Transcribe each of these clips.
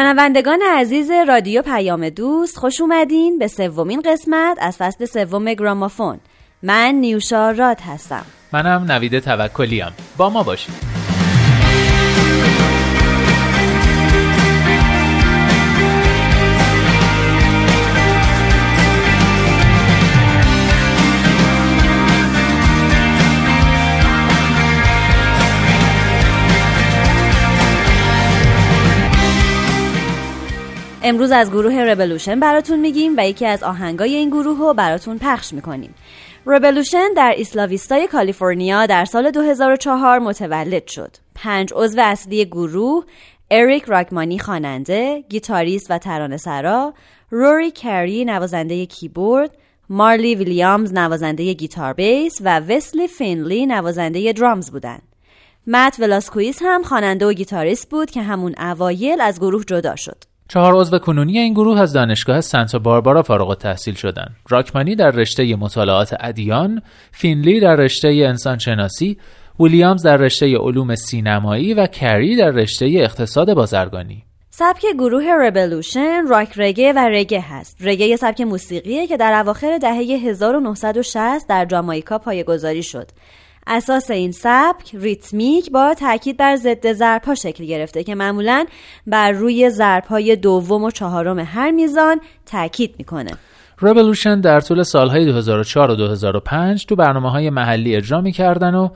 شنوندگان عزیز رادیو پیام دوست خوش اومدین به سومین قسمت از فصل سوم گرامافون. من نیوشا راد هستم. منم نوید توکلیم با ما باشید. امروز از گروه ربلوشن براتون میگیم و یکی از آهنگای این گروه رو براتون پخش می‌کنیم Rebelution در Isla Vista ی کالیفرنیا در سال 2004 متولد شد. پنج عضو اصلی گروه اریک راکمانی خواننده، گیتاریست و ترانه سرا، روری کری نوازنده کیبورد، مارلی ویلیامز نوازنده گیتار بیس و وسلی فینلی نوازنده drums بودند. مت ولاسکویس هم خواننده و گیتاریست بود که همون اوایل از گروه جدا شد. چهار عضو کنونی این گروه از دانشگاه سانتا باربارا فارغ التحصیل شدند. راکمانی در رشته مطالعات ادیان، فینلی در رشته انسانشناسی، ویلیامز در رشته علوم سینمایی و کری در رشته اقتصاد بازرگانی. سبک گروه Rebelution راک رگه و رگه هست. رگه یه سبک موسیقیه که در اواخر دهه 1960 در جامائیکا پایه‌گذاری شد. اساس این سبک ریتمیک با تاکید بر ضد ضربها شکل گرفته که معمولا بر روی ضربهای دوم و چهارم هر میزان تاکید می‌کنه رولوشن در طول سالهای 2004 و 2005 تو برنامه های محلی اجرا می‌کردن و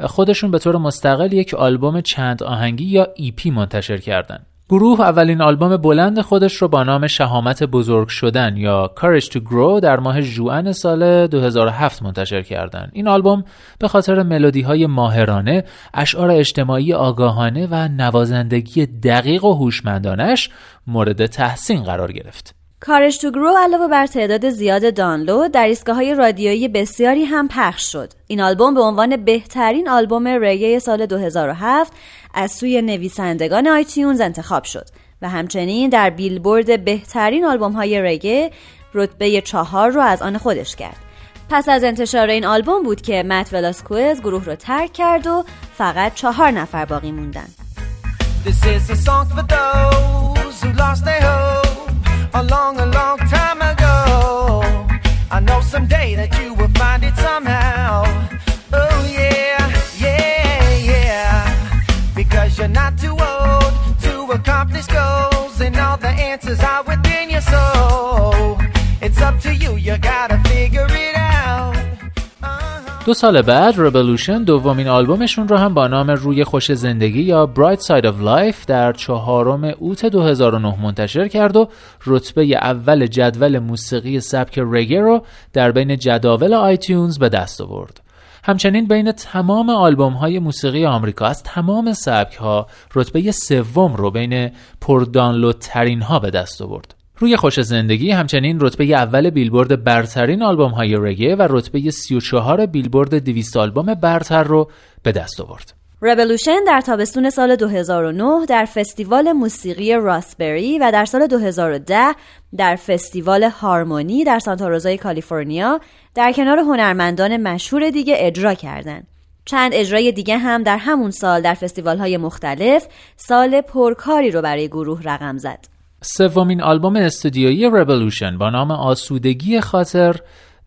خودشون به طور مستقل یک آلبوم چند آهنگی یا ایپی منتشر کردن. گروه اولین آلبوم بلند خودش رو با نام شهامت بزرگ شدن یا Courage to Grow در ماه ژوئن سال 2007 منتشر کردند. این آلبوم به خاطر ملودی های ماهرانه، اشعار اجتماعی آگاهانه و نوازندگی دقیق و هوشمندانش مورد تحسین قرار گرفت. کارش تو گرو علاوه بر تعداد زیاد دانلود در ایستگاه های رادیویی بسیاری هم پخش شد. این آلبوم به عنوان بهترین آلبوم رگه سال 2007 از سوی نویسندگان آیتیونز انتخاب شد و همچنین در بیلبورد بهترین آلبوم های رگه رتبه چهار رو از آن خودش کرد. پس از انتشار این آلبوم بود که مت ولاسکوز گروه رو ترک کرد و فقط چهار نفر باقی موندن. a long, a long time ago. I know someday that you will find it somehow. Oh yeah, yeah, yeah. Because you're not too old to accomplish goals, and all the answers are within your soul. It's up to you, you gotta figure it out. دو سال بعد رولوشن دومین آلبومشون رو هم با نام روی خوش زندگی یا Bright Side of Life در چهارم اوت 2009 منتشر کرد و رتبه اول جدول موسیقی سبک رگه رو در بین جداول آیتیونز به دست آورد. همچنین بین تمام آلبوم های موسیقی آمریکا از تمام سبک ها رتبه سوم رو بین پردانلودترین ها به دست آورد. روی خوش زندگی همچنین رتبه اول بیلبورد برترین آلبوم های رگه و رتبه 34 بیلبورد 200 آلبوم برتر رو به دست آورد. رولوشن در تابستون سال 2009 در فستیوال موسیقی راسبری و در سال 2010 در فستیوال هارمونی در سانتا روزای کالیفرنیا در کنار هنرمندان مشهور دیگه اجرا کردند. چند اجرای دیگه هم در همون سال در فستیوال های مختلف سال پرکاری رو برای گروه رقم زد. سومین آلبوم استودیویی رولوشن با نام آسودگی خاطر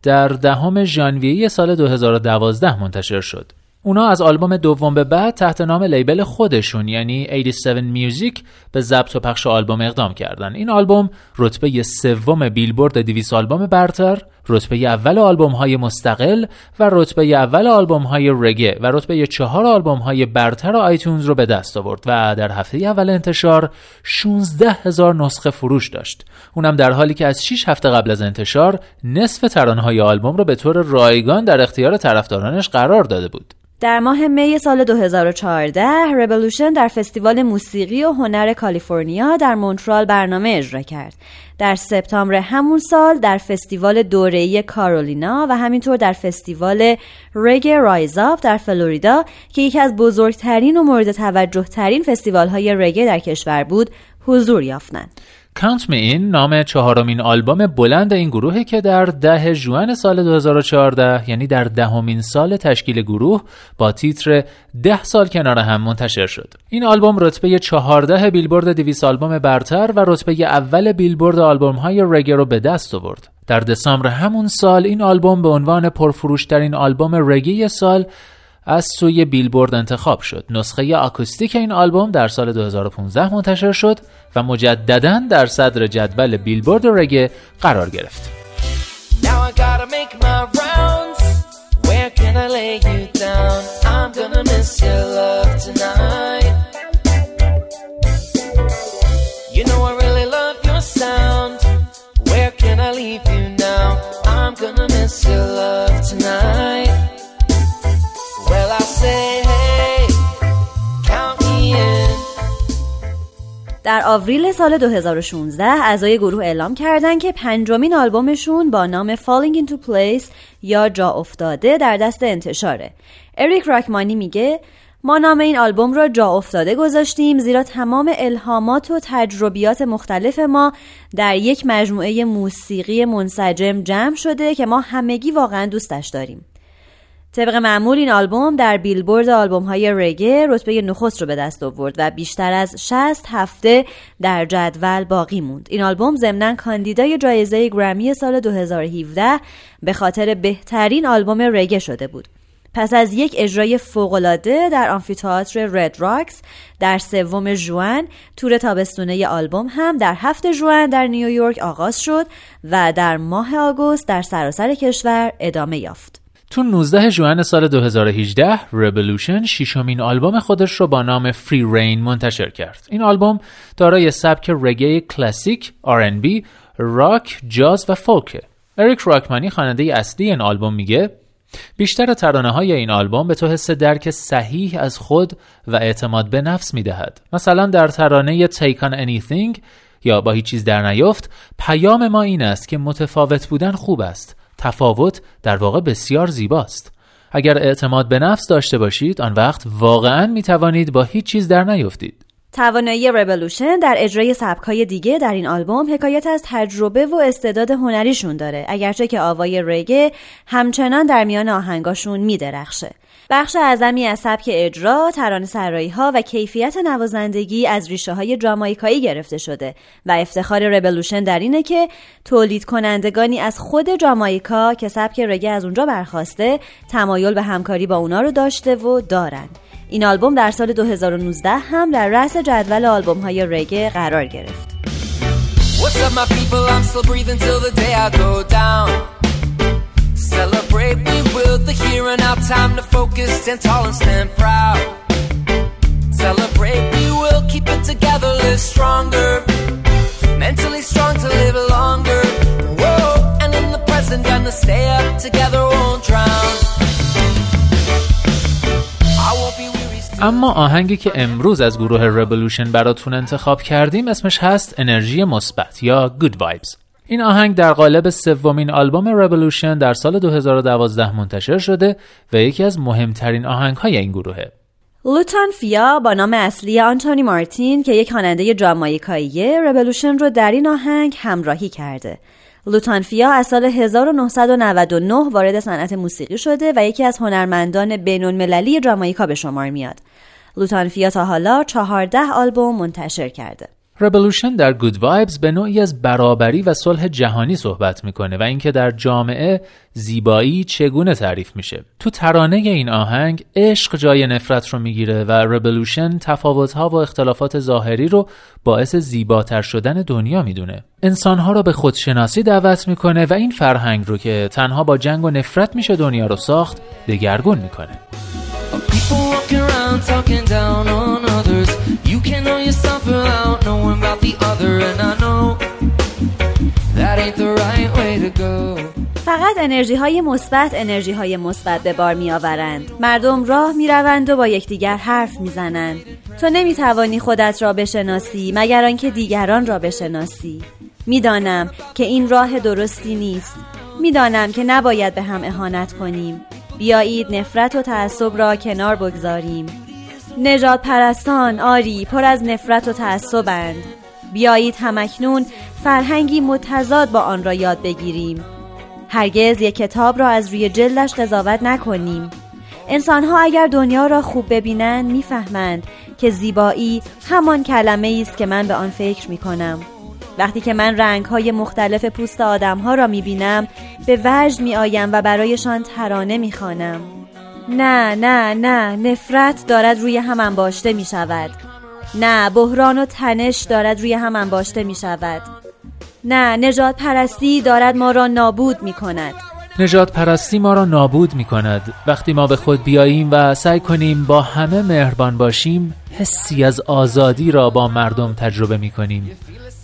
در دهم ژانویه سال 2012 منتشر شد. اونا از آلبوم دوم به بعد تحت نام لیبل خودشون یعنی 87 میوزیک به ضبط و پخش آلبوم اقدام کردن. این آلبوم رتبه سوم بیلبورد 200 آلبوم برتر رتبه اول آلبوم های مستقل و رتبه اول آلبوم های رگه و رتبه چهار آلبوم های برتر آیتونز رو به دست آورد و در هفته اول انتشار 16 هزار نسخه فروش داشت اونم در حالی که از 6 هفته قبل از انتشار نصف ترانه های آلبوم رو به طور رایگان در اختیار طرفدارانش قرار داده بود در ماه می سال 2014 رولوشن در فستیوال موسیقی و هنر کالیفرنیا در مونتری برنامه اجرا کرد. در سپتامبر همون سال در فستیوال دوره‌ای کارولینا و همینطور در فستیوال Reggae Rise Up در فلوریدا که یکی از بزرگترین و مورد توجه ترین فستیوال های رگه در کشور بود حضور یافتند. Count Me In نام چهارمین آلبوم بلند این گروهی که در ده ژوئن سال 2014 یعنی در دهمین سال تشکیل گروه با تیتر ده سال کنار هم منتشر شد. این آلبوم رتبه 14 بیلبورد 200 آلبوم برتر و رتبه اول بیلبورد آلبوم های رگه رو به دست آورد. در دسامبر همون سال این آلبوم به عنوان پرفروشترین آلبوم رگی سال از سوی بیلبورد انتخاب شد. نسخه آکوستیک این آلبوم در سال 2015 منتشر شد و مجددا در صدر جدول بیلبورد رگه قرار گرفت. در آوریل سال 2016 اعضای گروه اعلام کردند که پنجمین آلبومشون با نام Falling Into Place یا جا افتاده در دست انتشاره. اریک راکمانی میگه ما نام این آلبوم را جا افتاده گذاشتیم زیرا تمام الهامات و تجربیات مختلف ما در یک مجموعه موسیقی منسجم جمع شده که ما همگی واقعا دوستش داریم. طبق معمول این آلبوم در بیلبورد آلبوم های رگه رتبه نخست رو به دست آورد و بیشتر از 60 هفته در جدول باقی موند. این آلبوم ضمنا کاندیدای جایزه گرمی سال 2017 به خاطر بهترین آلبوم رگه شده بود. پس از یک اجرای فوقالعاده در آمفیتئاتر Red Rocks در سوم ژوئن تور تابستونه آلبوم هم در هفت ژوئن در نیویورک آغاز شد و در ماه آگوست در سراسر کشور ادامه یافت. تو 19 ژوئن سال 2018 رولوشن ششمین آلبوم خودش رو با نام Free Rein منتشر کرد. این آلبوم دارای سبک رگه کلاسیک، R&B، راک، جاز و فولک. اریک راکمانی خواننده اصلی این آلبوم میگه بیشتر ترانه های این آلبوم به تو حس درک صحیح از خود و اعتماد به نفس می‌دهد. مثلا در ترانه Take on Anything یا با هیچ چیز در نیفت پیام ما این است که متفاوت بودن خوب است تفاوت در واقع بسیار زیباست. اگر اعتماد به نفس داشته باشید آن وقت واقعا می توانید با هیچ چیز در نیفتید. توانایی رولوشن در اجرای سبکهای دیگه در این آلبوم حکایت از تجربه و استعداد هنریشون داره اگرچه که آوای رگه همچنان در میان آهنگاشون میدرخشه. بخش اعظمی از سبک اجرا، ترانه سرایی ها و کیفیت نوازندگی از ریشه های جامایکایی گرفته شده و افتخار ربلوشن در اینه که تولید کنندگانی از خود جامایکا که سبک رگه از اونجا برخواسته تمایل به همکاری با اونا رو داشته و دارن. این آلبوم در سال 2019 هم در رأس جدول آلبوم های رگه قرار گرفت. Celebrate, we will, the here and now. Time to focus, stand tall and stand proud. Celebrate, we will keep it together, live stronger. Mentally strong to live longer. Whoa, and in the present, gonna stay up together, won't drown. اما آهنگی که امروز از گروه رولوشن براتون انتخاب کردیم اسمش هست انرژی مثبت یا Good Vibes. این آهنگ در قالب سومین آلبوم رولوشن در سال 2012 منتشر شده و یکی از مهمترین آهنگهای این گروهه. لوتان فیا با نام اصلی آنتونی مارتین که یک خواننده جامایکاییه رولوشن رو در این آهنگ همراهی کرده. لوتان فیا از سال 1999 وارد صنعت موسیقی شده و یکی از هنرمندان بین‌المللی جامایکا به شمار میاد. لوتان فیا تا حالا 14 آلبوم منتشر کرده. Revolution در Good Vibes به نوعی از برابری و صلح جهانی صحبت می‌کنه و اینکه در جامعه زیبایی چگونه تعریف میشه. تو ترانه این آهنگ عشق جای نفرت رو می‌گیره و Revolution تفاوتها و اختلافات ظاهری رو باعث زیباتر شدن دنیا می‌دونه. انسانها رو به خودشناسی دعوت می‌کنه و این فرهنگ رو که تنها با جنگ و نفرت میشه دنیا رو ساخت دگرگون می‌کنه. فقط انرژی های مثبت انرژی های مثبت به بار می آورند. مردم راه می روند و با یکدیگر حرف می زنند. تو نمی توانی خودت را بشناسی مگر آنکه دیگران را بشناسی. می‌دانم که این راه درستی نیست. می‌دانم که نباید به هم اهانت کنیم. بیایید نفرت و تعصب را کنار بگذاریم. نجات پرستان آری پر از نفرت و تعصبند. بیایید همکنون فرهنگی متضاد با آن را یاد بگیریم. هرگز یک کتاب را از روی جلدش قضاوت نکنیم. انسانها اگر دنیا را خوب ببینند می‌فهمند که زیبایی همان کلمه است که من به آن فکر می کنم وقتی که من رنگ های مختلف پوست آدم ها را می بینم به وجد می آیم و برایشان ترانه می خانم. نه نه نه نفرت دارد روی هم انباشته می شود نه بحران و تنش دارد روی هم انباشته می شود نه نجات پرستی دارد ما را نابود می کند نجات پرستی ما را نابود می کند وقتی ما به خود بیاییم و سعی کنیم با همه مهربان باشیم حسی از آزادی را با مردم تجربه می کنیم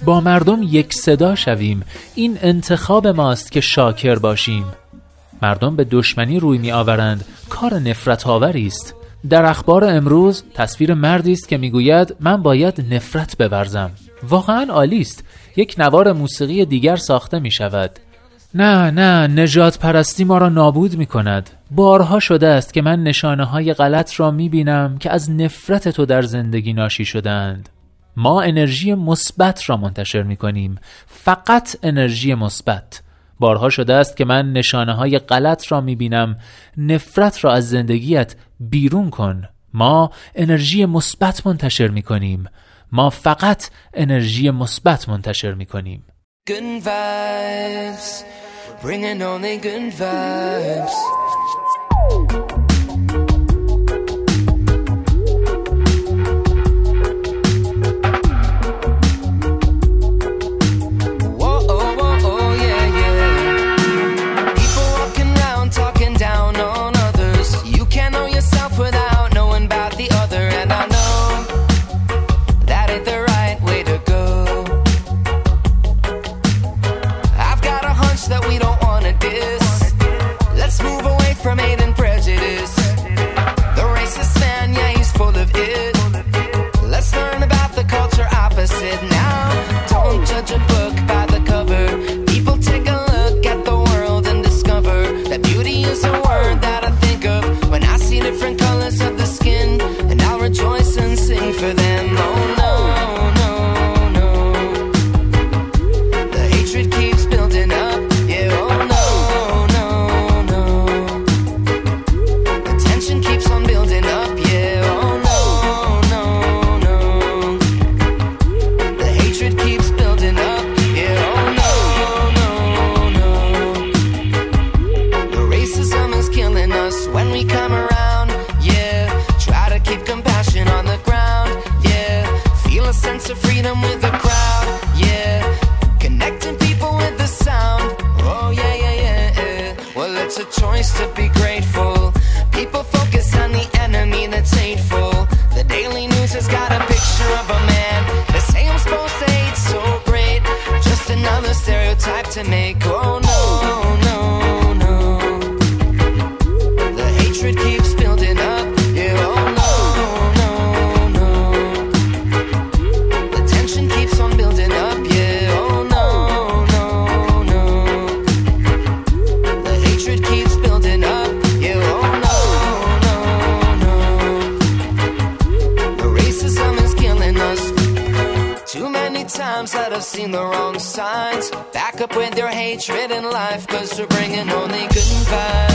با مردم یک صدا شویم. این انتخاب ماست که شاکر باشیم. مردم به دشمنی روی می آورند کار نفرت آوری است. در اخبار امروز تصویر مردی است که می‌گوید من باید نفرت بورزم. واقعا عالی است. یک نوار موسیقی دیگر ساخته می شود نه نه نجات پرستی ما را نابود می کند بارها شده است که من نشانه های غلط را می بینم که از نفرت تو در زندگی ناشی شدند ما انرژی مثبت را منتشر می کنیم فقط انرژی مثبت. بارها شده است که من نشانه های غلط را می بینم نفرت را از زندگیت بیرون کن. ما انرژی مثبت منتشر می کنیم ما فقط انرژی مثبت منتشر می کنیم good vibes, bringing good vibes. a choice to be good. With your hatred in life, cause we're bringing only good vibes.